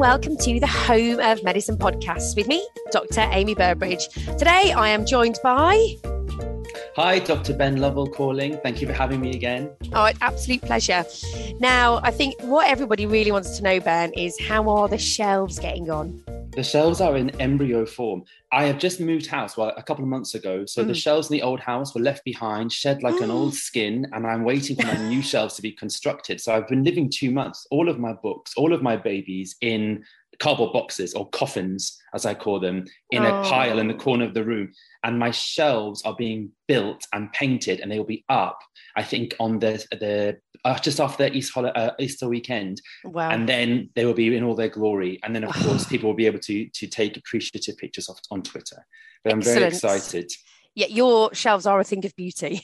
welcome to the Home of Medicine podcast with me, Dr. Amie Burbridge. Today I am joined by. Hi, Dr. Ben Lovell calling. Thank you for having me again. Oh, an absolute pleasure. Now, I think what everybody really wants to know, Ben, is how are the shelves getting on? The shelves are in embryo form. I have just moved house well a couple of months ago, so mm. the shelves in the old house were left behind, shed like an old skin, and I'm waiting for my new shelves to be constructed. So I've been living two months, all of my books, all of my babies in cardboard boxes or coffins, as I call them, in oh. a pile in the corner of the room. And my shelves are being built and painted, and they will be up. I think on the the uh, just after Easter, uh, Easter weekend, wow. and then they will be in all their glory. And then, of course, people will be able to to take appreciative pictures of, on Twitter. But I'm Excellent. very excited. Yeah, your shelves are a thing of beauty.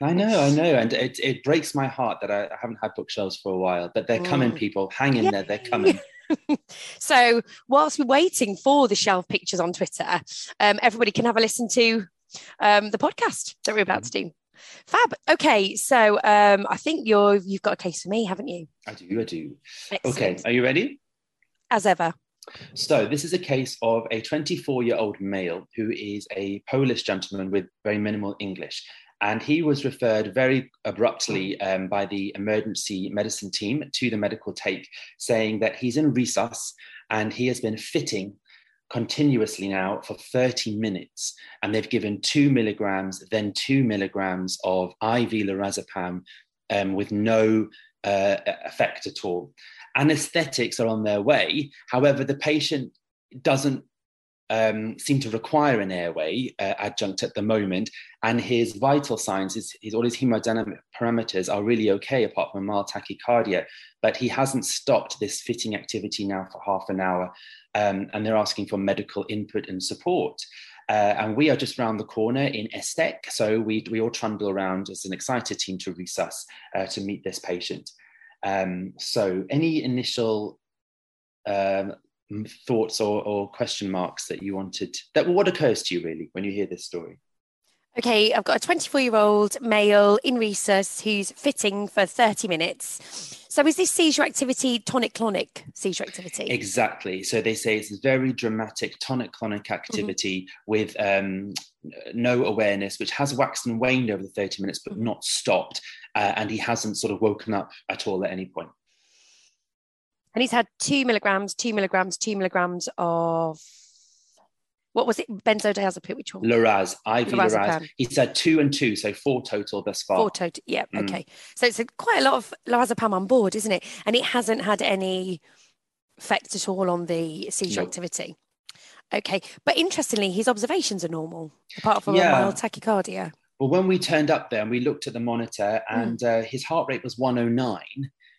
I know, I know, and it, it breaks my heart that I, I haven't had bookshelves for a while. But they're coming, mm. people. Hang in yeah. there, they're coming. so whilst we're waiting for the shelf pictures on Twitter, um, everybody can have a listen to um, the podcast that we're about to do. Fab. Okay, so um, I think you're you've got a case for me, haven't you? I do. I do. Excellent. Okay, are you ready? As ever. So this is a case of a 24-year-old male who is a Polish gentleman with very minimal English, and he was referred very abruptly um, by the emergency medicine team to the medical take, saying that he's in resus and he has been fitting continuously now for 30 minutes. And they've given two milligrams, then two milligrams of IV lorazepam um, with no uh, effect at all. Anesthetics are on their way. However, the patient doesn't um, seem to require an airway uh, adjunct at the moment, and his vital signs, his, his, all his hemodynamic parameters are really okay, apart from a mild tachycardia. But he hasn't stopped this fitting activity now for half an hour, um, and they're asking for medical input and support. Uh, and we are just around the corner in SDEC, so we, we all trundle around as an excited team to resus uh, to meet this patient. Um, so, any initial um, thoughts or, or question marks that you wanted that what occurs to you really when you hear this story okay i've got a 24 year old male in resus who's fitting for 30 minutes so is this seizure activity tonic clonic seizure activity exactly so they say it's very dramatic tonic clonic mm-hmm. activity mm-hmm. with um, no awareness which has waxed and waned over the 30 minutes but mm-hmm. not stopped uh, and he hasn't sort of woken up at all at any point and he's had two milligrams, two milligrams, two milligrams of what was it? Benzodiazepine, which one? Loraz, IV Loraz. He's had two and two, so four total thus far. Four total, yeah, mm. okay. So it's a, quite a lot of lorazepam on board, isn't it? And it hasn't had any effect at all on the seizure activity. Okay, but interestingly, his observations are normal, apart from yeah. a mild tachycardia. Well, when we turned up there and we looked at the monitor, and mm. uh, his heart rate was 109,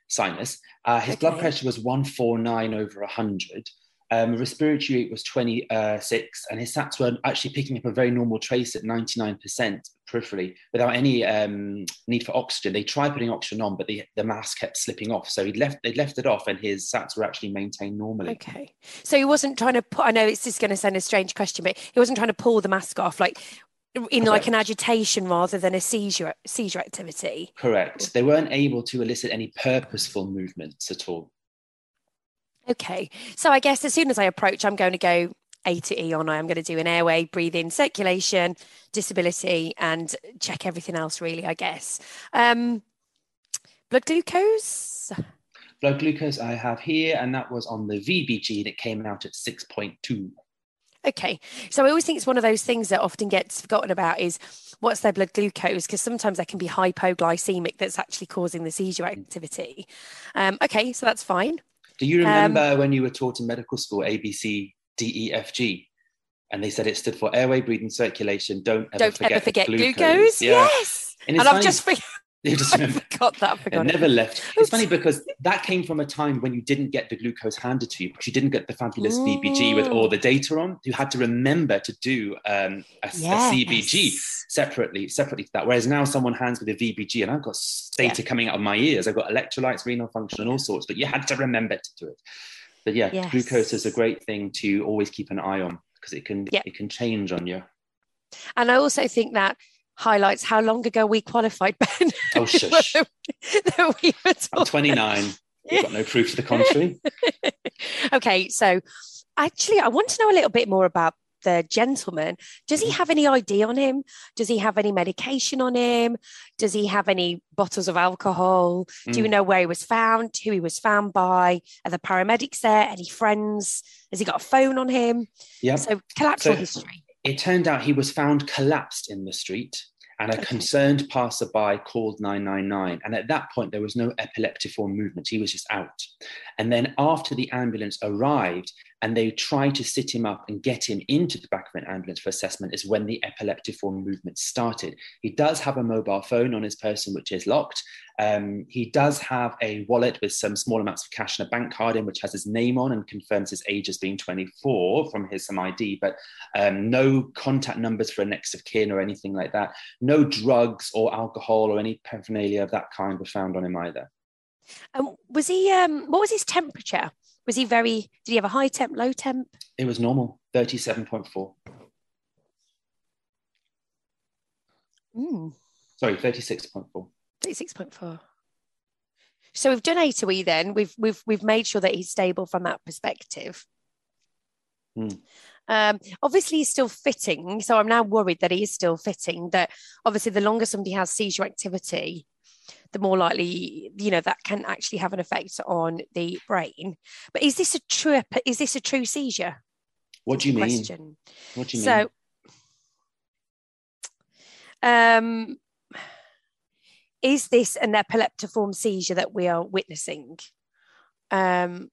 sinus. Uh, his okay. blood pressure was 149 over 100. Um, respiratory rate was 26, and his SATs were actually picking up a very normal trace at 99% peripherally without any um, need for oxygen. They tried putting oxygen on, but the, the mask kept slipping off. So he left, they left it off, and his SATs were actually maintained normally. Okay. So he wasn't trying to put, I know it's just going to sound a strange question, but he wasn't trying to pull the mask off. Like in like an agitation rather than a seizure seizure activity. Correct. They weren't able to elicit any purposeful movements at all. Okay. So I guess as soon as I approach, I'm going to go A to E on. I'm going to do an airway, breathing, circulation, disability, and check everything else. Really, I guess. Um, blood glucose. Blood glucose I have here, and that was on the VBG that came out at six point two. Okay. So I always think it's one of those things that often gets forgotten about is what's their blood glucose? Because sometimes they can be hypoglycemic that's actually causing the seizure activity. Um, okay, so that's fine. Do you remember um, when you were taught in medical school ABC, D, E, F, G? And they said it stood for airway, breathing, circulation. Don't ever don't forget, ever forget glucose. glucose. Yeah. Yes. And, and I've just forgotten. You just remember. I forgot that. I forgot never left. It's funny because that came from a time when you didn't get the glucose handed to you because you didn't get the fabulous. VBG with all the data on. You had to remember to do um, a, yes. a, CBG separately, separately for that. Whereas now someone hands me the VBG and I've got data yeah. coming out of my ears. I've got electrolytes, renal function, and all sorts. But you had to remember to do it. But yeah, yes. glucose is a great thing to always keep an eye on because it can yeah. it can change on you. And I also think that highlights how long ago we qualified, Ben. Oh, shush. we I'm 29. You've got no proof to the contrary. okay, so actually, I want to know a little bit more about the gentleman. Does he mm-hmm. have any ID on him? Does he have any medication on him? Does he have any bottles of alcohol? Mm. Do you mm. know where he was found? Who he was found by? Are the paramedics there? Any friends? Has he got a phone on him? Yeah. So collateral so history. It turned out he was found collapsed in the street and a concerned passerby called 999. And at that point, there was no epileptiform movement. He was just out. And then after the ambulance arrived, and they tried to sit him up and get him into the back of an ambulance for assessment is when the epileptiform movement started. He does have a mobile phone on his person, which is locked. Um, he does have a wallet with some small amounts of cash and a bank card in, which has his name on and confirms his age as being 24 from his some ID, but um, no contact numbers for a next of kin or anything like that. No drugs or alcohol or any paraphernalia of that kind were found on him either. Um, was he? Um, what was his temperature? Was he very, did he have a high temp, low temp? It was normal, 37.4. Mm. Sorry, 36.4. 36.4. So we've done A to E then. We've we've we've made sure that he's stable from that perspective. Mm. Um, obviously, he's still fitting. So I'm now worried that he is still fitting. That obviously, the longer somebody has seizure activity, the more likely you know that can actually have an effect on the brain but is this a true is this a true seizure what do you mean question. what do you mean so um is this an epileptiform seizure that we are witnessing um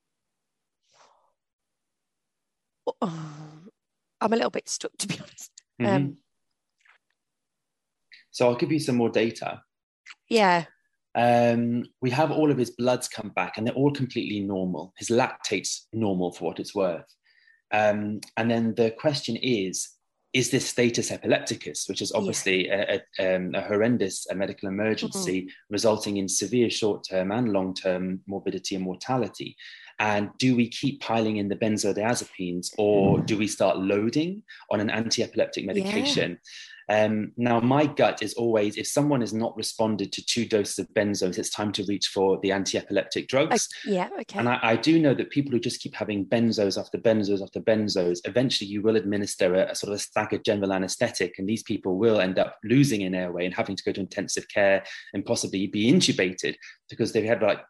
i'm a little bit stuck to be honest mm-hmm. um so i'll give you some more data yeah um, we have all of his bloods come back and they're all completely normal. His lactate's normal for what it's worth. Um, and then the question is, is this status epilepticus, which is obviously yeah. a, a, um, a, horrendous a medical emergency mm-hmm. resulting in severe short-term and long-term morbidity and mortality? And do we keep piling in the benzodiazepines or mm. do we start loading on an anti-epileptic medication? Um, now, my gut is always if someone has not responded to two doses of benzos, it's time to reach for the anti epileptic drugs. yeah, okay. And I, I, do know that people who just keep having benzos after benzos after benzos, eventually you will administer a, a sort of a staggered general anesthetic, and these people will end up losing an airway and having to go to intensive care and possibly be intubated because they've had like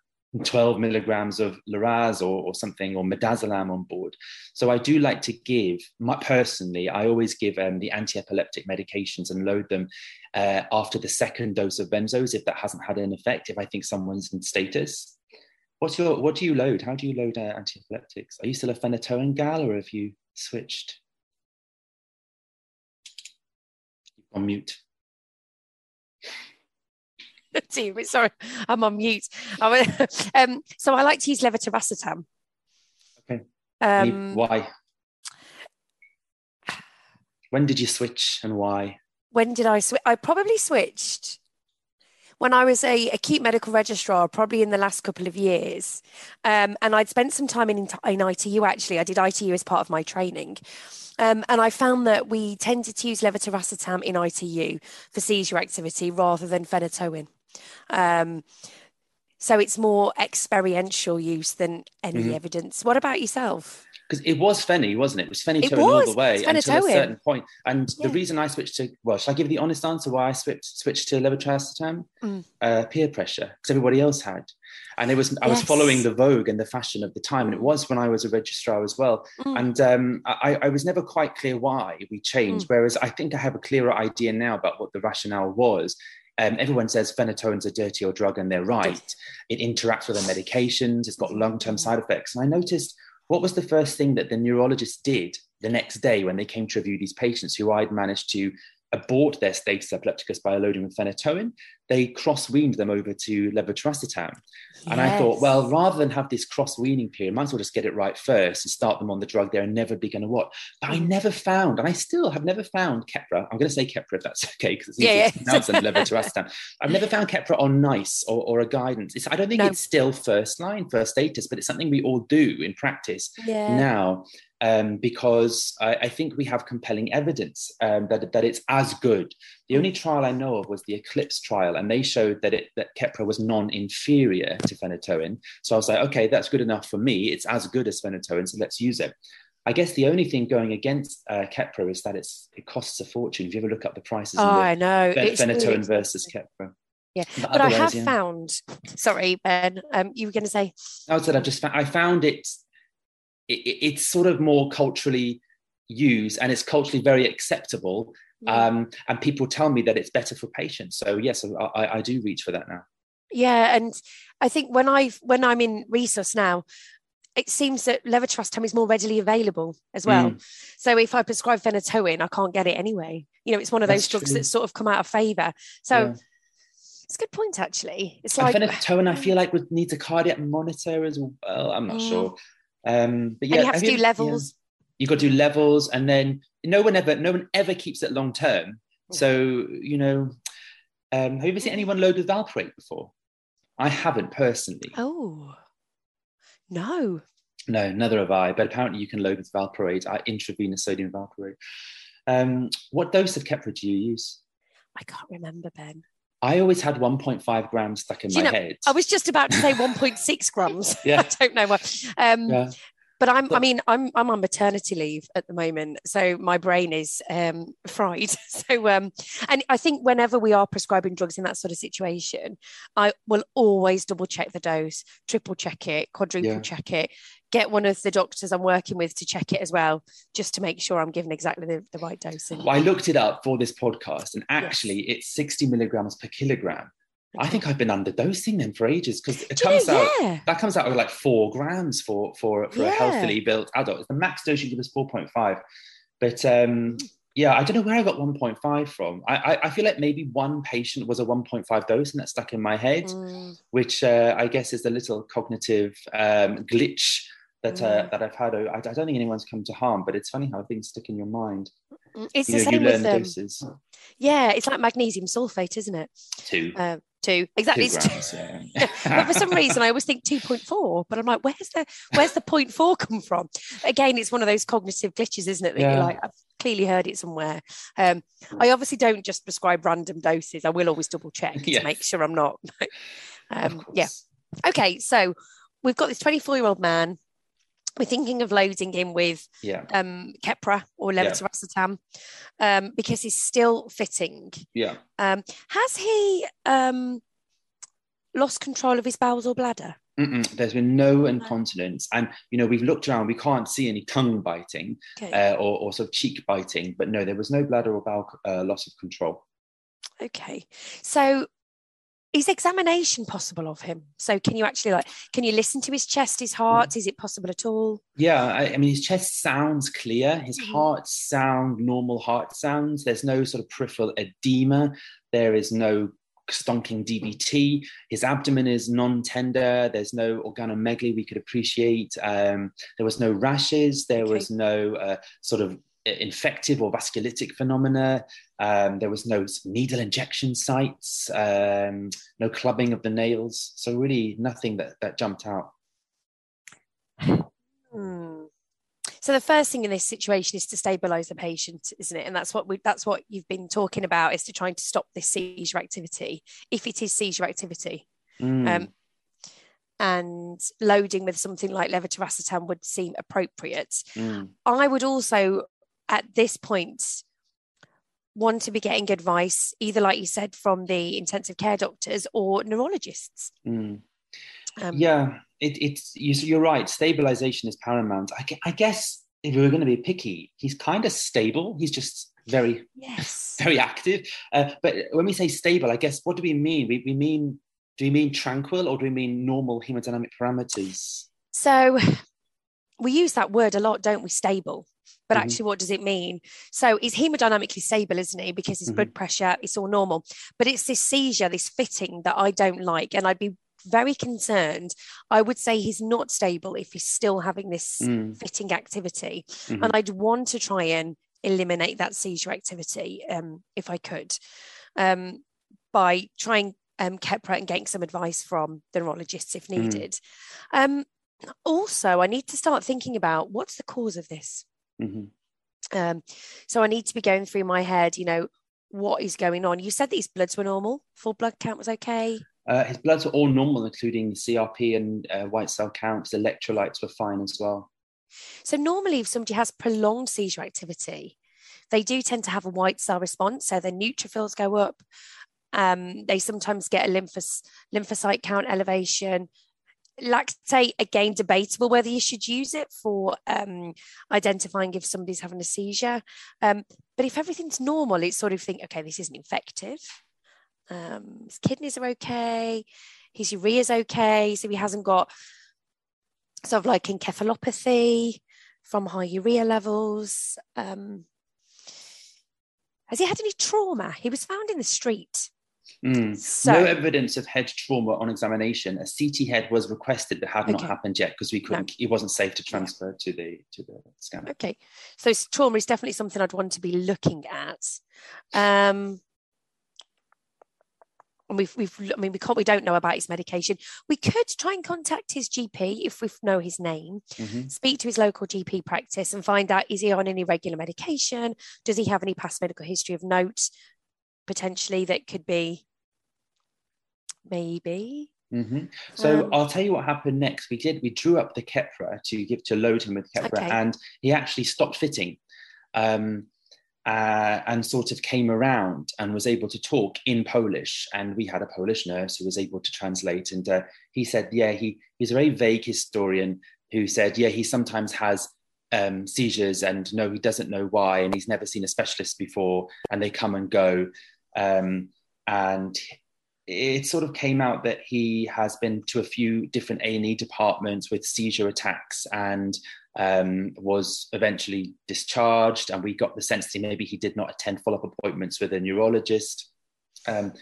12 milligrams of Loraz or, or something, or midazolam on board. So I do like to give, my, personally, I always give um, the anti-epileptic medications and load them uh, after the second dose of benzos if that hasn't had an effect, if I think someone's in status. What's your, what do you load? How do you load uh, anti-epileptics? Are you still a phenytoin gal or have you switched? On mute. Sorry, I'm on mute. um, so I like to use levetiracetam. Okay. Um, why? When did you switch and why? When did I switch? I probably switched when I was a acute medical registrar, probably in the last couple of years. Um, and I'd spent some time in, in ITU actually. I did ITU as part of my training. Um, and I found that we tended to use levetiracetam in ITU for seizure activity rather than phenytoin. Um, so it's more experiential use than any mm-hmm. evidence. What about yourself? Because it was Fenny, wasn't it? It was Fenny was. all the way until a certain point. And yeah. the reason I switched to, well, should I give you the honest answer why I switched switched to levetiracetam? Mm. Uh, peer pressure, because everybody else had. And it was I yes. was following the vogue and the fashion of the time, and it was when I was a registrar as well. Mm. And um, I, I, was never quite clear why we changed. Mm. Whereas I think I have a clearer idea now about what the rationale was. Um, everyone says phenytoin's a dirty or drug, and they're right. It interacts with the medications, it's got long term side effects. And I noticed what was the first thing that the neurologist did the next day when they came to review these patients who I'd managed to abort their status epilepticus by loading with phenytoin, they cross-weaned them over to levetiracetam. Yes. And I thought, well, rather than have this cross-weaning period, might as well just get it right first and start them on the drug they're never be going to what. But I never found, and I still have never found Keppra. I'm going to say Keppra if that's okay, because it's yeah, yeah. levetiracetam. I've never found Keppra on NICE or, or a guidance. It's, I don't think no. it's still first line, first status, but it's something we all do in practice yeah. now um, because I, I, think we have compelling evidence um, that, that it's as good. The only trial I know of was the Eclipse trial and they showed that it that Keppra was non-inferior to phenytoin. So I was like, okay, that's good enough for me. It's as good as phenytoin, so let's use it. I guess the only thing going against uh, Keppra is that it's it costs a fortune. If you ever look up the prices, oh, I know, phenytoin really versus Keppra. Yeah, but, but I have yeah. found. Sorry, Ben. Um, you were going to say? I said I've just found, I found it, it. It's sort of more culturally used, and it's culturally very acceptable. Mm. Um, and people tell me that it's better for patients. So yes, I, I do reach for that now. Yeah, and I think when I when I'm in resus now, it seems that levetiracetam is more readily available as well. Mm. So if I prescribe phenytoin, I can't get it anyway. You know, it's one of those That's drugs true. that sort of come out of favour. So. Yeah it's a good point, actually. It's like phenytoin. I feel like would need a cardiac monitor as well. I'm not mm. sure. Um, but yeah, and you have, to do levels. Yeah, you got to do levels, and then no one ever, no one ever keeps it long term. Mm. So you know, um, have you ever seen anyone load with valproate before? I haven't personally. Oh, no. No, neither have I. But apparently, you can load with valproate, uh, intravenous sodium valproate. Um, what dose of Keppra do you use? I can't remember, Ben. I always had 1.5 grams stuck in my know, head. I was just about to say 1.6 grams. yeah. I don't know what. Um, yeah. But I'm, I mean, I'm, I'm on maternity leave at the moment, so my brain is um, fried. So, um, and I think whenever we are prescribing drugs in that sort of situation, I will always double check the dose, triple check it, quadruple yeah. check it, get one of the doctors I'm working with to check it as well, just to make sure I'm giving exactly the, the right dose. Well, I looked it up for this podcast, and actually, yes. it's 60 milligrams per kilogram. I think I've been underdosing them for ages because it comes out yeah. that comes out with like four grams for for for yeah. a healthily built adult. The max dose you give is 4.5. But um yeah, I don't know where I got 1.5 from. I, I, I, feel like maybe one patient was a 1.5 dose and that stuck in my head, mm. which uh, I guess is a little cognitive um, glitch that uh, mm. that I've had. I, I, don't think anyone's come to harm, but it's funny how things stick in your mind. Mm, it's you the know, same with um, doses. Yeah, it's like magnesium sulfate, isn't it? Two. Uh, two exactly. Two grams, yeah. but for some reason, I always think two point four, but I'm like, where's the where's the point four come from? Again, it's one of those cognitive glitches, isn't it? That yeah. you're like, I've clearly heard it somewhere. Um, I obviously don't just prescribe random doses. I will always double check to make sure I'm not. um, yeah. Okay, so we've got this 24 year old man we're thinking of loading him with yeah. um, Keppra or levetiracetam yeah. um, because he's still fitting. Yeah. Um, has he um, lost control of his bowels or bladder? Mm-mm. There's been no incontinence, and you know we've looked around. We can't see any tongue biting okay. uh, or, or, sort of cheek biting, but no, there was no bladder or bowel uh, loss of control. Okay, so is examination possible of him? So can you actually like can you listen to his chest his heart? Is it possible at all? Yeah i, I mean his chest sounds clear. His mm-hmm. heart sound normal heart sounds. There's no sort of peripheral edema. There is no stonking dvt his abdomen is non-tender. There's no organomegaly we could appreciate. Um, there was no rashes. There okay. was no uh, sort of infective or vasculitic phenomena. Um, there was no needle injection sites, um, no clubbing of the nails. So really nothing that, that jumped out. Hmm. So the first thing in this situation is to stabilize the patient, isn't it? And that's what we that's what you've been talking about is to trying to stop this seizure activity, if it is seizure activity. Mm. Um, and loading with something like levetiracetam would seem appropriate. Mm. I would also at this point want to be getting advice, either like you said, from the intensive care doctors or neurologists. Mm. Um, yeah, it, it's you're right. Stabilization is paramount. I, I guess if we were going to be picky, he's kind of stable. He's just very, yes, very active. Uh, but when we say stable, I guess what do we mean? We, we mean do we mean tranquil or do we mean normal hemodynamic parameters? So we use that word a lot, don't we? Stable. But mm-hmm. actually, what does it mean? So he's hemodynamically stable, isn't he? Because his mm-hmm. blood pressure is all normal. But it's this seizure, this fitting that I don't like. And I'd be very concerned. I would say he's not stable if he's still having this mm. fitting activity. Mm-hmm. And I'd want to try and eliminate that seizure activity um, if I could um, by trying um, Keppra and getting some advice from the neurologists if mm. needed. Mm. Um, also, I need to start thinking about what's the cause of this. Mm-hmm. Um, so I need to be going through my head, you know, what is going on. You said that his bloods were normal, full blood count was okay. Uh, his bloods were all normal, including CRP and uh, white cell counts. Electrolytes were fine as well. So normally, if somebody has prolonged seizure activity, they do tend to have a white cell response. So their neutrophils go up. Um, they sometimes get a lymphos- lymphocyte count elevation. Lactate, again, debatable whether you should use it for um, identifying if somebody's having a seizure. Um, but if everything's normal, it's sort of think, okay, this isn't infective. Um, his kidneys are okay. His urea is okay. So he hasn't got sort of like encephalopathy from high urea levels. Um, has he had any trauma? He was found in the street. Mm. So, no evidence of head trauma on examination. A CT head was requested, but had okay. not happened yet because we couldn't. No. It wasn't safe to transfer to the to the scanner. Okay, so trauma is definitely something I'd want to be looking at. Um, and we've, we've, I mean, we can't, we don't know about his medication. We could try and contact his GP if we know his name, mm-hmm. speak to his local GP practice and find out is he on any regular medication? Does he have any past medical history of note potentially that could be maybe? Mm-hmm. So um, I'll tell you what happened next. We did, we drew up the Keppra to give to load him with Keppra okay. and he actually stopped fitting. Um, uh, and sort of came around and was able to talk in Polish. And we had a Polish nurse who was able to translate. And uh, he said, yeah, he, he's a very vague historian who said, yeah, he sometimes has um, seizures and no, he doesn't know why. And he's never seen a specialist before and they come and go. Um, and it sort of came out that he has been to a few different A&E departments with seizure attacks and um, was eventually discharged, and we got the sense that maybe he did not attend follow-up appointments with a neurologist. Um,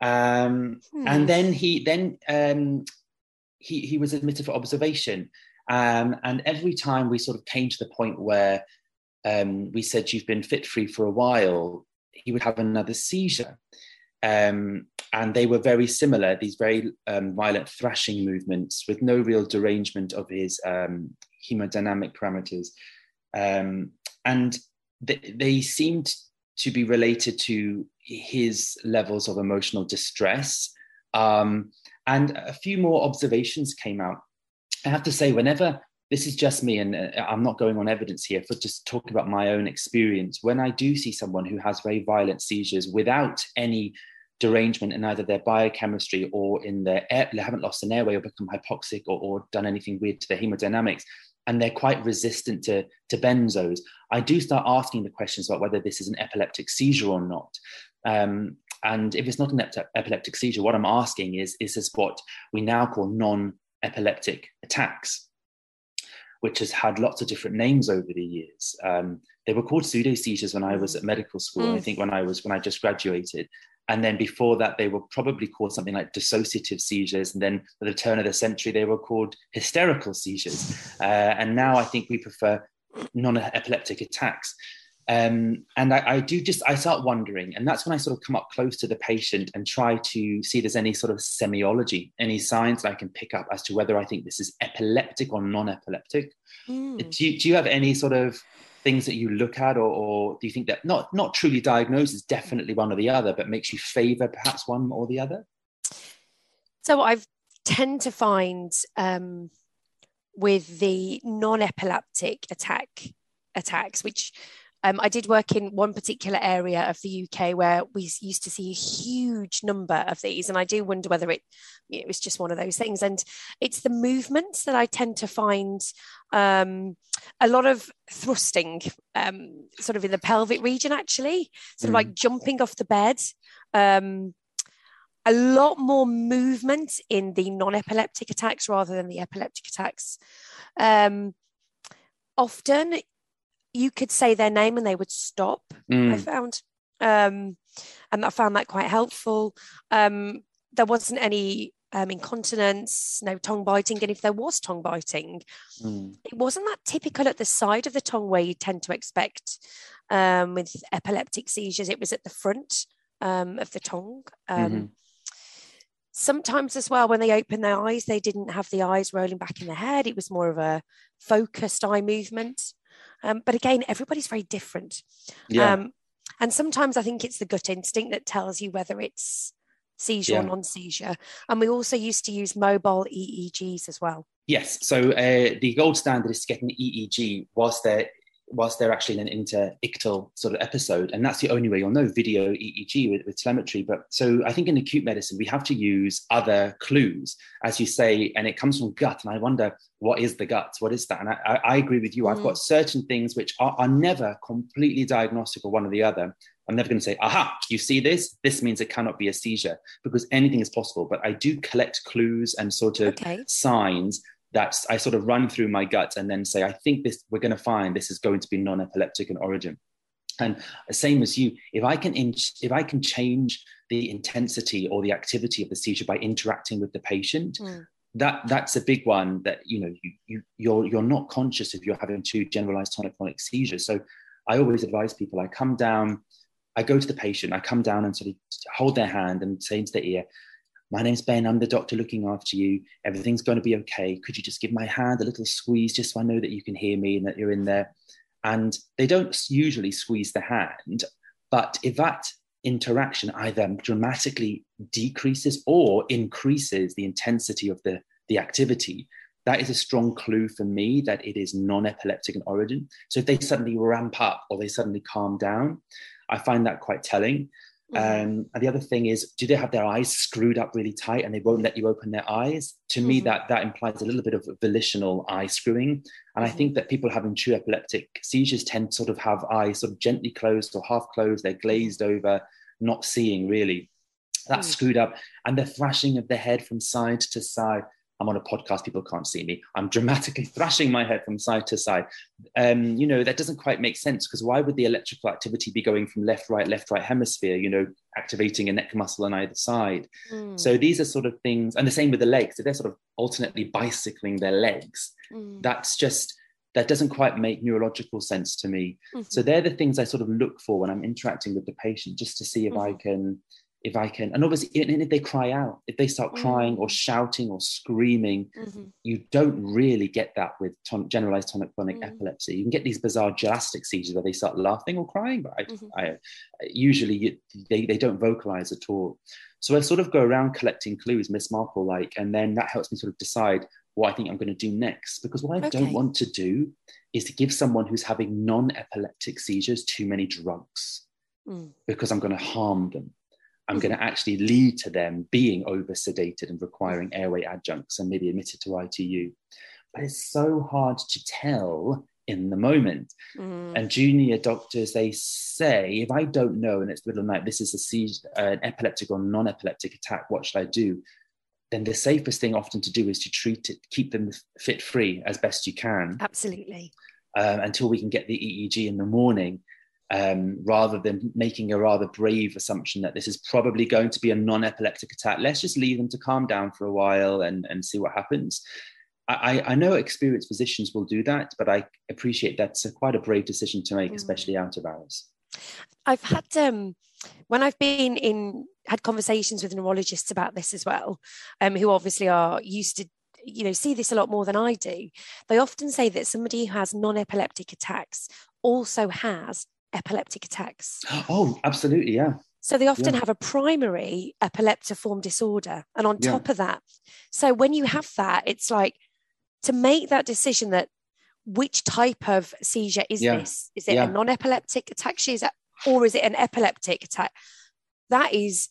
um, hmm. And then he then um, he he was admitted for observation, um, and every time we sort of came to the point where um, we said you've been fit free for a while, he would have another seizure. Um, and they were very similar, these very um, violent thrashing movements with no real derangement of his um, hemodynamic parameters. Um, and th- they seemed to be related to his levels of emotional distress. Um, and a few more observations came out. I have to say, whenever this is just me, and uh, I'm not going on evidence here, for just talking about my own experience. When I do see someone who has very violent seizures without any derangement in either their biochemistry or in their air, they haven't lost an airway or become hypoxic or, or done anything weird to their hemodynamics, and they're quite resistant to, to benzos, I do start asking the questions about whether this is an epileptic seizure or not. Um, and if it's not an ep- epileptic seizure, what I'm asking is, is this what we now call non-epileptic attacks, which has had lots of different names over the years. Um, they were called pseudo seizures when I was at medical school. Mm. I think when I was when I just graduated, and then before that, they were probably called something like dissociative seizures. And then at the turn of the century, they were called hysterical seizures. Uh, and now I think we prefer non-epileptic attacks. Um, and I, I, do just, I start wondering, and that's when I sort of come up close to the patient and try to see if there's any sort of semiology, any signs that I can pick up as to whether I think this is epileptic or non-epileptic. Mm. Do, you, do you have any sort of things that you look at, or, or do you think that not not truly diagnosed is definitely one or the other, but makes you favour perhaps one or the other? So I tend to find um, with the non-epileptic attack attacks, which um, I did work in one particular area of the UK where we used to see a huge number of these, and I do wonder whether it it was just one of those things. And it's the movements that I tend to find um, a lot of thrusting, um, sort of in the pelvic region, actually, sort mm. of like jumping off the bed. Um, a lot more movement in the non-epileptic attacks rather than the epileptic attacks. Um, often you could say their name and they would stop. Mm. I found, um, and I found that quite helpful. Um, there wasn't any um, incontinence, no tongue biting, and if there was tongue biting, mm. it wasn't that typical at the side of the tongue where you tend to expect um, with epileptic seizures. It was at the front um, of the tongue. Um, mm-hmm. Sometimes, as well, when they opened their eyes, they didn't have the eyes rolling back in the head. It was more of a focused eye movement. Um, but again, everybody's very different. Yeah. Um, And sometimes I think it's the gut instinct that tells you whether it's seizure yeah. or non-seizure. And we also used to use mobile EEGs as well. Yes. So uh, the gold standard is to get an EEG whilst they're whilst they're actually in an interictal sort of episode. And that's the only way you'll know video EEG with, with, telemetry. But so I think in acute medicine, we have to use other clues, as you say, and it comes from gut. And I wonder, what is the gut? What is that? And I, I agree with you. Mm. I've got certain things which are, are never completely diagnostic of one or the other. I'm never going to say, aha, you see this? This means it cannot be a seizure because anything is possible. But I do collect clues and sort of okay. signs that I sort of run through my gut and then say, I think this, we're going to find this is going to be non epileptic in origin. And same as you, if I can in, if I can change the intensity or the activity of the seizure by interacting with the patient, mm. that that's a big one. That you know you, you you're you're not conscious if you're having two generalized tonic-clonic seizures. So I always advise people: I come down, I go to the patient, I come down and sort of hold their hand and say into their ear, my name's Ben. I'm the doctor looking after you. Everything's going to be okay. Could you just give my hand a little squeeze just so I know that you can hear me and that you're in there? And they don't usually squeeze the hand, but if that interaction either dramatically decreases or increases the intensity of the, the activity, that is a strong clue for me that it is non epileptic in origin. So if they suddenly ramp up or they suddenly calm down, I find that quite telling. Mm-hmm. Um, and the other thing is, do they have their eyes screwed up really tight and they won't let you open their eyes? To mm-hmm. me, that that implies a little bit of volitional eye screwing. And mm-hmm. I think that people having true epileptic seizures tend to sort of have eyes sort of gently closed or half closed. They're glazed over, not seeing really. That's mm. screwed up, and the thrashing of the head from side to side. I'm on a podcast, people can't see me. I'm dramatically thrashing my head from side to side. Um, you know, that doesn't quite make sense because why would the electrical activity be going from left, right, left, right hemisphere, you know, activating a neck muscle on either side? Mm. So these are sort of things, and the same with the legs. If they're sort of alternately bicycling their legs, mm. that's just, that doesn't quite make neurological sense to me. Mm-hmm. So they're the things I sort of look for when I'm interacting with the patient, just to see if mm-hmm. I can if I can, and obviously, and if they cry out, if they start crying or mm. shouting or screaming, mm-hmm. you don't really get that with ton- generalized tonic-clonic mm-hmm. epilepsy. You can get these bizarre gelastic seizures where they start laughing or crying, but I, mm-hmm. I, usually they, they don't vocalize at all. So I sort of go around collecting clues, Miss Marple like, and then that helps me sort of decide what I think I'm going to do next. Because what I okay. don't want to do is to give someone who's having non-epileptic seizures too many drugs. Mm. Because I'm going to harm them. I'm going to actually lead to them being over sedated and requiring airway adjuncts and maybe admitted to ITU. But it's so hard to tell in the moment. Mm. And junior doctors, they say, if I don't know and it's the middle of the night, this is a uh, an epileptic or non epileptic attack, what should I do? Then the safest thing often to do is to treat it, keep them fit free as best you can. Absolutely. Um, until we can get the EEG in the morning um, rather than making a rather brave assumption that this is probably going to be a non epileptic attack. Let's just leave them to calm down for a while and, and see what happens. I, I know experienced physicians will do that, but I appreciate that's a, quite a brave decision to make, mm. especially out of hours. I've had um, when I've been in had conversations with neurologists about this as well, um, who obviously are used to you know see this a lot more than I do. They often say that somebody who has non-epileptic attacks also has epileptic attacks. Oh, absolutely, yeah. So they often yeah. have a primary epileptiform disorder. And on yeah. top of that, so when you have that, it's like to make that decision that which type of seizure is yeah. this? Is it a non-epileptic attack? Is it, or is it an epileptic attack? That is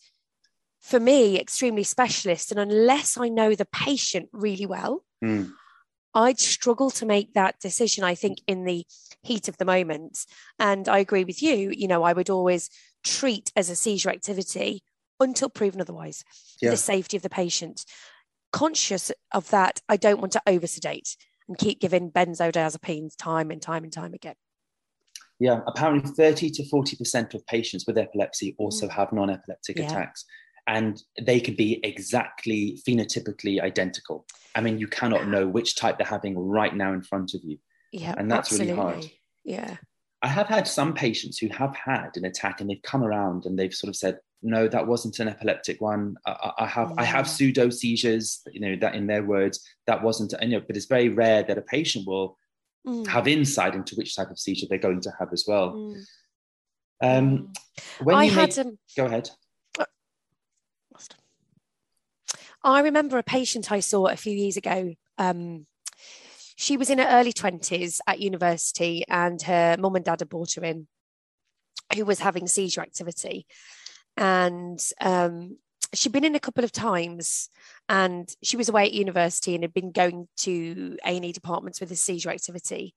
for me extremely specialist. And unless I know the patient really well, mm. I'd struggle to make that decision, I think, in the heat of the moment. And I agree with you, you know, I would always treat as a seizure activity until proven otherwise yeah. the safety of the patient. Conscious of that, I don't want to oversedate and keep giving benzodiazepines time and time and time again. Yeah, apparently 30 to 40% of patients with epilepsy also mm. have non epileptic yeah. attacks and they could be exactly phenotypically identical. I mean, you cannot know which type they're having right now in front of you. Yeah, and that's absolutely. really hard. Yeah. I have had some patients who have had an attack and they've come around and they've sort of said, no, that wasn't an epileptic one. I, I have yeah. I have pseudo seizures, you know, that in their words, that wasn't, you know, but it's very rare that a patient will mm. have insight into which type of seizure they're going to have as well. Mm. Um, when I you had made- um, go ahead. lost. I remember a patient I saw a few years ago. Um, she was in her early 20s at university, and her mum and dad had brought her in, who was having seizure activity. And um, she'd been in a couple of times, and she was away at university and had been going to A&E departments with the seizure activity.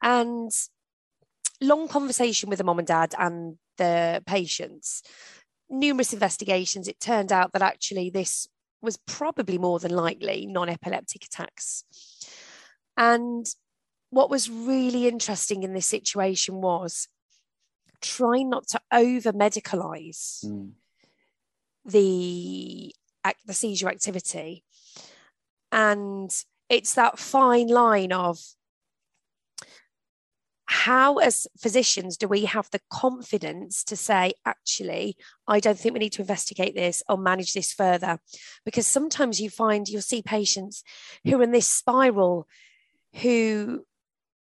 And long conversation with the mom and dad and the patients numerous investigations, it turned out that actually this was probably more than likely non epileptic attacks. And what was really interesting in this situation was trying not to over medicalize Mm. the the seizure activity and it's that fine line of how as physicians do we have the confidence to say actually i don't think we need to investigate this or manage this further? Because sometimes you find you'll see patients who are in this spiral who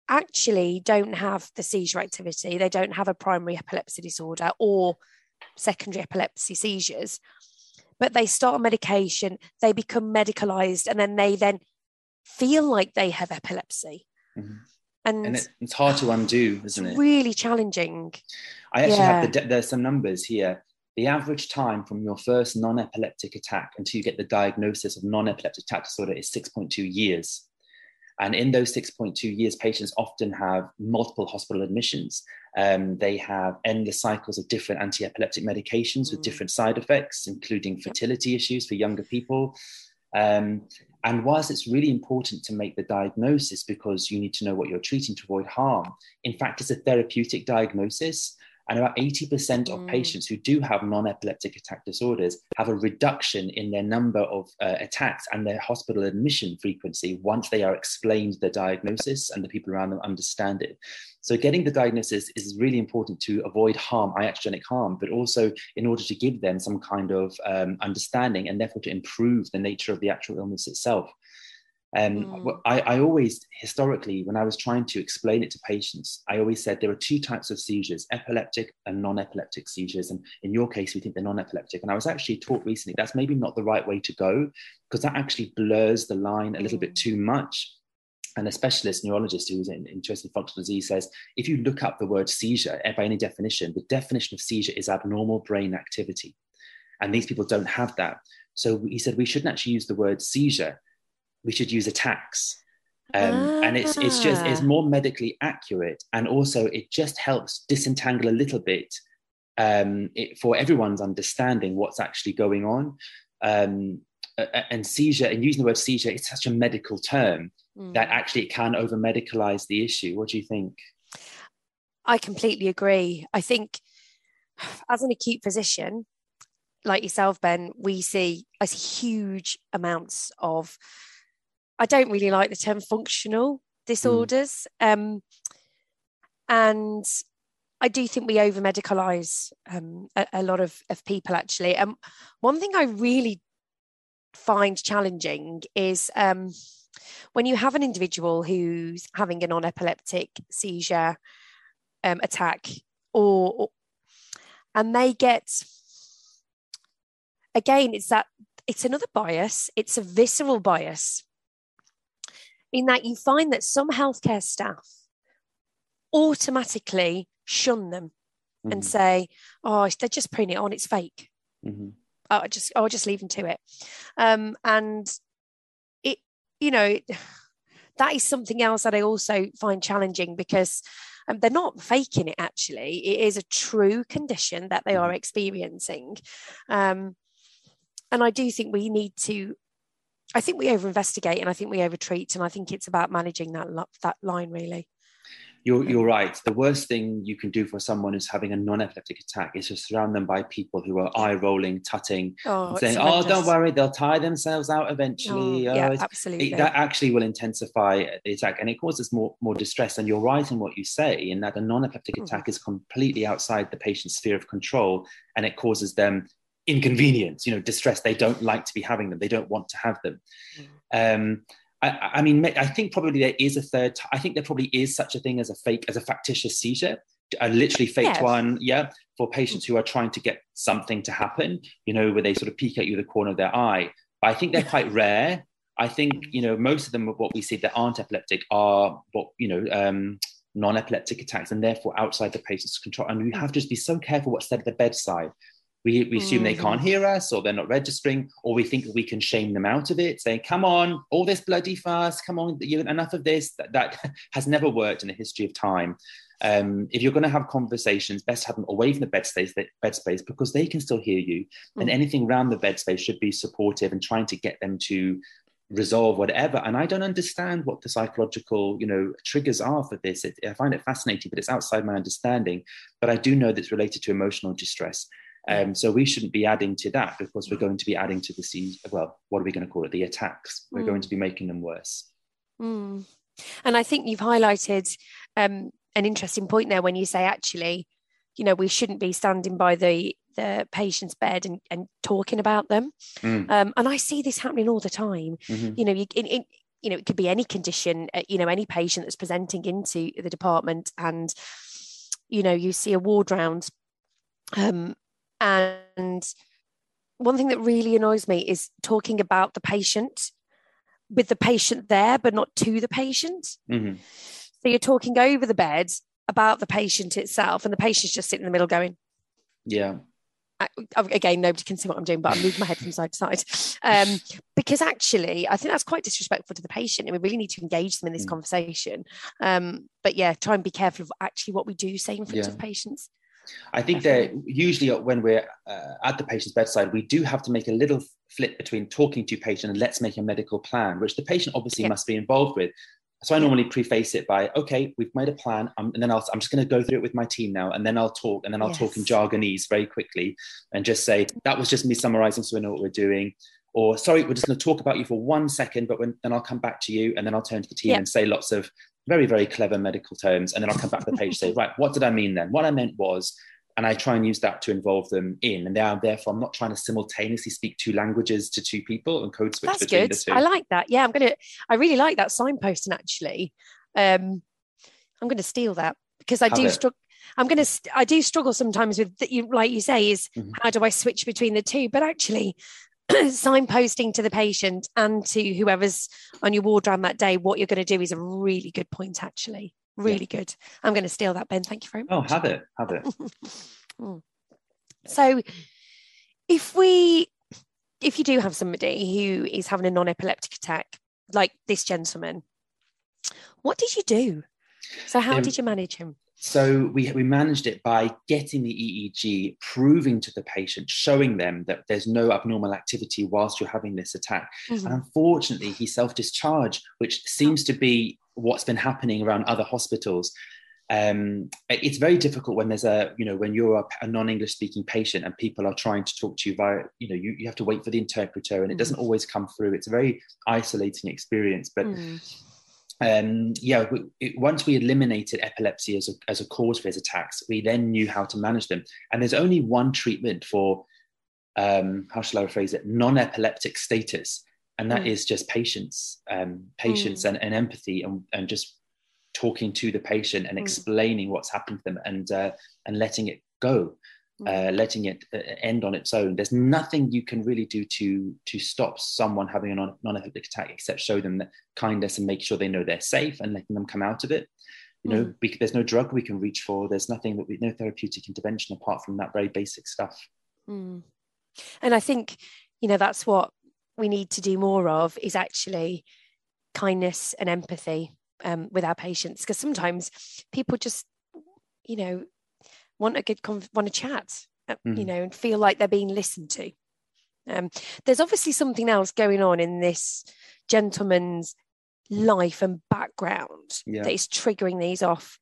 actually don't have the seizure activity. They don't have a primary epilepsy disorder or secondary epilepsy seizures but they start on medication they become medicalized and then they then feel like they have epilepsy. Mhm. And, And it, it's hard to undo, isn't it? really challenging I actually Yeah. have the, there's some numbers here. The average time from your first non-epileptic attack until you get the diagnosis of non-epileptic attack disorder is 6.2 years. And in those 6.2 years, patients often have multiple hospital admissions. Um, they have endless cycles of different anti-epileptic medications with Mm. different side effects, including fertility issues for younger people. Um, and whilst it's really important to make the diagnosis because you need to know what you're treating to avoid harm, in fact, it's a therapeutic diagnosis. And about 80% of Mm. patients who do have non epileptic attack disorders have a reduction in their number of uh, attacks and their hospital admission frequency once they are explained the diagnosis and the people around them understand it. So, getting the diagnosis is really important to avoid harm, iatrogenic harm, but also in order to give them some kind of um, understanding and therefore to improve the nature of the actual illness itself. Um, Mm. I, I always, historically, when I was trying to explain it to patients, I always said there are two types of seizures epileptic and non epileptic seizures. And in your case, we think they're non epileptic. And I was actually taught recently that's maybe not the right way to go because that actually blurs the line a little bit Mm. too much. And a specialist neurologist who's interested in functional disease says if you look up the word seizure eh, by any definition, the definition of seizure is abnormal brain activity. And these people don't have that. So he said we shouldn't actually use the word seizure, we should use attacks. Um, And it's, it's just, it's Ah. more medically accurate. And also it just helps disentangle a little bit um, it, for everyone's understanding what's actually going on. Um, and seizure, and using the word seizure, it's such a medical term that Mm. actually it can over medicalize the issue. What do you think? I completely agree. I think as an acute physician, like yourself, Ben, we see as huge amounts of, I don't really like the term functional disorders. Um, and I do think we over medicalize um, a, a lot of, of people actually. And one thing I really find challenging is um, when you have an individual who's having a non epileptic seizure um, attack or, or and they get again it's that it's another bias it's a visceral bias in that you find that some healthcare staff automatically shun them and Mhm, say oh they're just putting it on it's fake mhm. I'll just I'll just leave them to it. Um, and it, you know, that is something else that I also find challenging because um, they're not faking it. Actually, it is a true condition that they are experiencing, um, and I do think we need to. I think we over investigate and I think we over treat, and I think it's about managing that that line really. You're, you're right. The worst thing you can do for someone who's having a non-epileptic attack is to surround them by people who are eye rolling, tutting, Oh, saying, "Oh, don't worry, they'll tire themselves out Oh, eventually." Oh, yeah, it's- absolutely. it, that actually will intensify the attack and it causes more, more distress. And you're right in what you say, in that a non epileptic Mhm. attack is completely outside the patient's sphere of control and it causes them inconvenience, you know, distress. They don't like to be having them, they don't want to have them. Um, I, I mean, I think probably there is a third, I think there probably is such a thing as a fake, as a factitious seizure. a literally faked Yeah. one, yeah, for patients who are trying to get something to happen, you know, where they sort of peek at you with the corner of their eye. But I think they're quite rare. I think, you know, most of them of what we see that aren't epileptic are what, you know, um, non-epileptic attacks and therefore outside the patient's control. And we have to just be so careful what's said at the bedside. We, we assume they can't Mhm. hear us or they're not registering, or we think we can shame them out of it, saying, come on, all this bloody fast, come on, you enough of this. That, that has never worked in the history of time. Um, if you're going to have conversations, best have them away from the bed space, the bed space because they can still hear you. And Mm. anything around the bed space should be supportive and trying to get them to resolve whatever. And I don't understand what the psychological, you know, triggers are for this. It, I find it fascinating, but it's outside my understanding. But I do know that it's related to emotional distress. Um, so we shouldn't be adding to that because we're going to be adding to the sea. Well, what are we going to call it? The attacks. We're Mm. going to be making them worse. Mm. And I think you've highlighted um, an interesting point there when you say actually, you know, we shouldn't be standing by the the patient's bed and, and talking about them. Mm. Um, and I see this happening all the time. Mhm. You know, you, in, in, you know, it could be any condition. Uh, you know, any patient that's presenting into the department, and you know, you see a ward round. Um, and one thing that really annoys me is talking about the patient with the patient there, but not to the patient. Mhm. So you're talking over the bed about the patient itself, and the patient's just sitting in the middle going, Yeah. I- again, nobody can see what I'm doing, but I'm moving my head from side to side. Um, because actually, I think that's quite disrespectful to the patient, and we really need to engage them in this Mm. conversation. Um, but yeah, try and be careful of actually what we do say in front Yeah. of patients. I think that usually when we're uh, at the patient's bedside, we do have to make a little flip between talking to patient and let's make a medical plan, which the patient obviously Yep. must be involved with. So I normally preface it by, okay, we've made a plan, um, and then I'll, I'm just going to go through it with my team now, and then I'll talk, and then I'll talk in jargonese very quickly, and just say that was just me summarizing, so we know what we're doing. Or sorry, we're just going to talk about you for one second, but when, then I'll come back to you, and then I'll turn to the team Yep. and say lots of very, very clever medical terms, and then I'll come back to the page and say, right, what did I mean then? What I meant was, and I try and use that to involve them in. And now, therefore, I'm not trying to simultaneously speak two languages to two people and code switch That's between good. the two. I like that. Yeah, I'm gonna. I really like that signposting. Actually, um, I'm gonna steal that because I Have do struggle. I'm gonna. I do struggle sometimes with that. You like you say is Mhm. how do I switch between the two? But actually, signposting to the patient and to whoever's on your ward round that day what you're going to do is a really good point. Actually, really good. I'm going to steal that, Ben. Thank you very much. oh, have it, have it. So if we if you do have somebody who is having a non-epileptic attack, like this gentleman, what did you do? So how Um, did you manage him? So we, we managed it by getting the EEG, proving to the patient, showing them that there's no abnormal activity whilst you're having this attack. Mhm. And unfortunately, he self discharged, which seems to be what's been happening around other hospitals. Um, it's very difficult when there's a, you know, when you're a, a non-English speaking patient and people are trying to talk to you via, you know, you, you have to wait for the interpreter and it doesn't always come through. It's a very isolating experience. But Mm. Um, yeah, we, it, once we eliminated epilepsy as a, as a cause for his attacks, we then knew how to manage them. And there's only one treatment for, um, how shall I phrase it, non-epileptic status, and that Mm. is just patience, um, patience and, and empathy, and, and just talking to the patient and Mm. explaining what's happened to them, and uh, and letting it go. Mm. Uh, letting it uh, end on its own. There's nothing you can really do to to stop someone having a non- non-epileptic attack except show them that kindness and make sure they know they're safe and letting them come out of it. You know, we, there's no drug we can reach for. There's nothing that we, no therapeutic intervention apart from that very basic stuff. Mm. And I think, you know, that's what we need to do more of is actually kindness and empathy um, with our patients. Because sometimes people just, you know, want a good, con- want to chat, uh, you Mhm. know, and feel like they're being listened to. Um, there's obviously something else going on in this gentleman's life and background Yeah. that is triggering these off.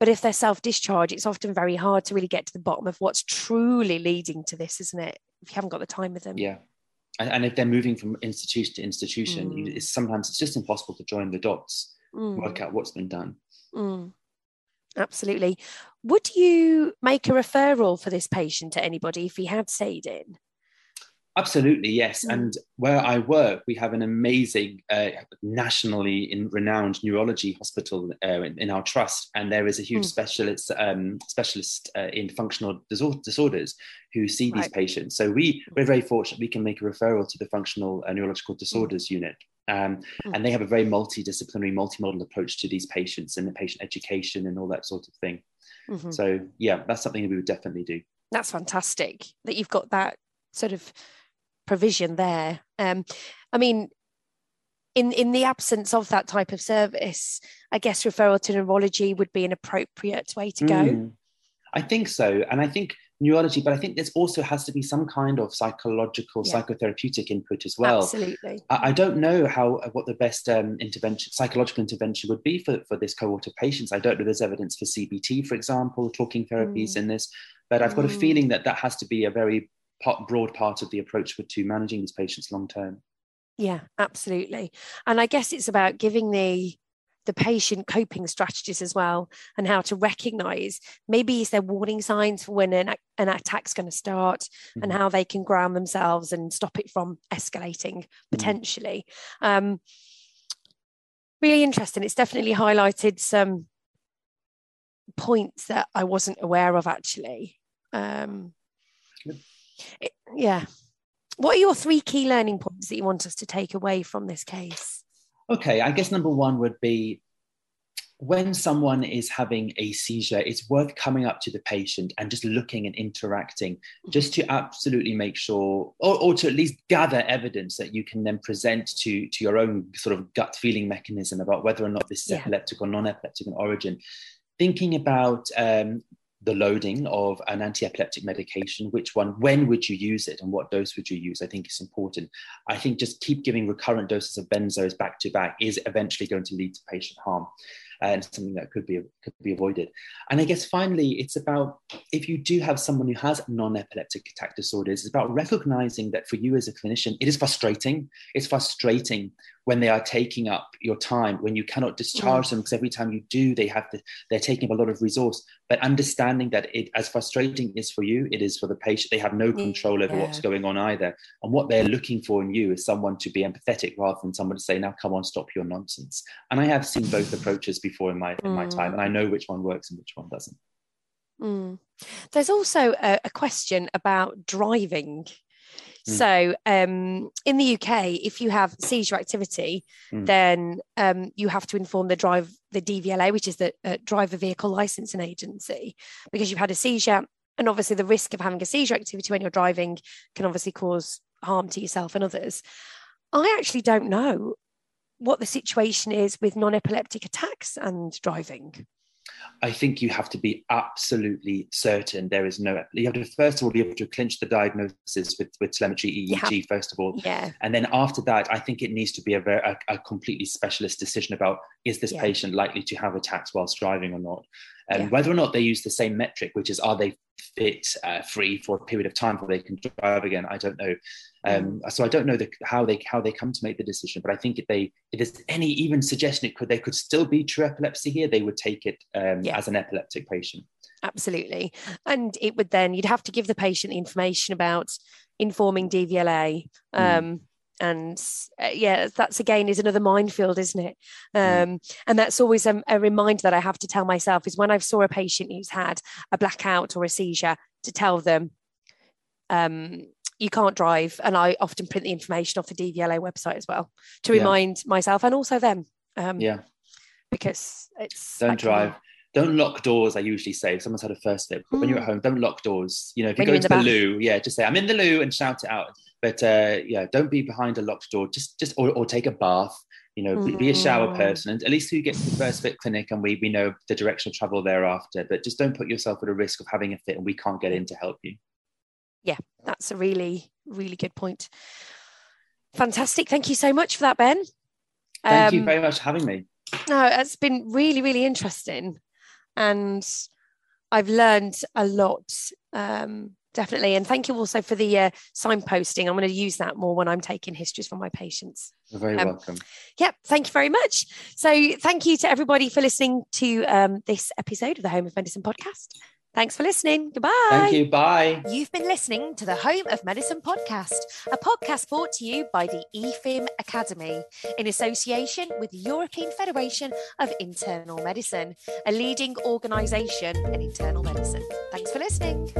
But if they're self discharge, it's often very hard to really get to the bottom of what's truly leading to this, isn't it? If you haven't got the time with them. Yeah. And, and if they're moving from institution to institution, Mm. it's sometimes it's just impossible to join the dots, Mm, work out what's been done. mm. Absolutely. Would you make a referral for this patient to anybody if he had stayed in? Absolutely, yes. Mm. And where I work, we have an amazing, uh, nationally in renowned neurology hospital uh, in, in, our trust, and there is a huge mm. specialist um, specialist uh, in functional disorders who see these right. patients. So we we're very fortunate we can make a referral to the functional uh, neurological disorders mm. unit. Um, mm. and they have a very multidisciplinary, multimodal approach to these patients and the patient education and all that sort of thing. Mm-hmm. So yeah, that's something that we would definitely do. That's fantastic that you've got that sort of provision there. Um, I mean, in in the absence of that type of service, I guess referral to neurology would be an appropriate way to go. Mm, I think so, and I think neurology, but I think there also has to be some kind of psychological, yeah. psychotherapeutic input as well. Absolutely. I, I don't know how what the best um, intervention, psychological intervention, would be for for this cohort of patients. I don't know. There's evidence for CBT, for example, talking therapies mm. in this, but I've got mm. a feeling that that has to be a very part, broad part of the approach to managing these patients long term. Yeah, absolutely. And I guess it's about giving the the patient coping strategies as well and how to recognize maybe is there warning signs for when an, an attack's going to start mm-hmm. and how they can ground themselves and stop it from escalating mm-hmm. potentially um, really interesting it's definitely highlighted some points that i wasn't aware of actually um, it, yeah. What are your three key learning points that you want us to take away from this case? Okay, I guess number one would be when someone is having a seizure, it's worth coming up to the patient and just looking and interacting, just to absolutely make sure, or, or, to at least gather evidence that you can then present to, to your own sort of gut feeling mechanism about whether or not this is yeah. epileptic or non epileptic in origin. Thinking about um, the loading of an anti-epileptic medication which one when would you use it and what dose would you use i think is important. I think just keep giving recurrent doses of benzos back to back is eventually going to lead to patient harm and something that could be could be avoided. And I guess finally, it's about if you do have someone who has non-epileptic attack disorders, it's about recognizing that for you as a clinician, it is frustrating. It's frustrating when they are taking up your time, when you cannot discharge mm. them, because every time you do, they have to, they're taking up a lot of resource. But understanding that it, as frustrating is for you, it is for the patient. They have no control over yeah. what's going on either. And what they're looking for in you is someone to be empathetic rather than someone to say, now come on, stop your nonsense. And I have seen both approaches before in my, in mm. my time, and I know which one works and which one doesn't. Mm. There's also a, a question about driving Mm. So um, in the UK, if you have seizure activity, mm. then um, you have to inform the drive the DVLA, which is the uh, driver vehicle licensing agency, because you've had a seizure. And obviously, the risk of having a seizure activity when you're driving can obviously cause harm to yourself and others. I actually don't know what the situation is with non-epileptic attacks and driving. I think you have to be absolutely certain there is no. You have to first of all be able to clinch the diagnosis with, with telemetry EEG first of all, yeah. and then after that, I think it needs to be a very a, a completely specialist decision about is this yeah. patient likely to have attacks whilst driving or not, and yeah. whether or not they use the same metric, which is are they fit uh, free for a period of time before they can drive again. I don't know. Um. So I don't know the, how they how they come to make the decision. But I think if they if there's any even suggestion it could they could still be true epilepsy here, they would take it um, yeah. as an epileptic patient. Absolutely, and it would then you'd have to give the patient the information about informing DVLA. Mm. Um, mm and uh, yeah that's again is another minefield isn't it mm. um, and that's always a, a, reminder that i have to tell myself is when i saw a patient who's had a blackout or a seizure to tell them um, you can't drive and i often print the information off the dvla website as well to remind yeah. myself and also them um, yeah because it's don't drive don't lock doors. I usually say if someone's had a first dip, mm. when you're at home, don't lock doors. You know, if you when go to the, the loo, yeah, just say I'm in the loo and shout it out. But uh, yeah, don't be behind a locked door. Just just or, or take a bath. You know, mm. be a shower mm. person, and at least you get to the first fit clinic, and we we know the direction of travel thereafter. But just don't put yourself at a risk of having a fit, and we can't get in to help you. Yeah, that's a really really good point. Fantastic. Thank you so much for that, Ben. Thank um, you very much for having me. No, it's been really, really interesting and I've learned a lot. Um, definitely. And thank you also for the uh, signposting. I'm going to use that more when I'm taking histories from my patients. You're very um, welcome. Yep. Thank you very much. So, thank you to everybody for listening to um, this episode of the Home of Medicine podcast. Thanks for listening. Goodbye. Thank you. Bye. You've been listening to the Home of Medicine podcast, a podcast brought to you by the EFIM Academy in association with the European Federation of Internal Medicine, a leading organisation in internal medicine. Thanks for listening.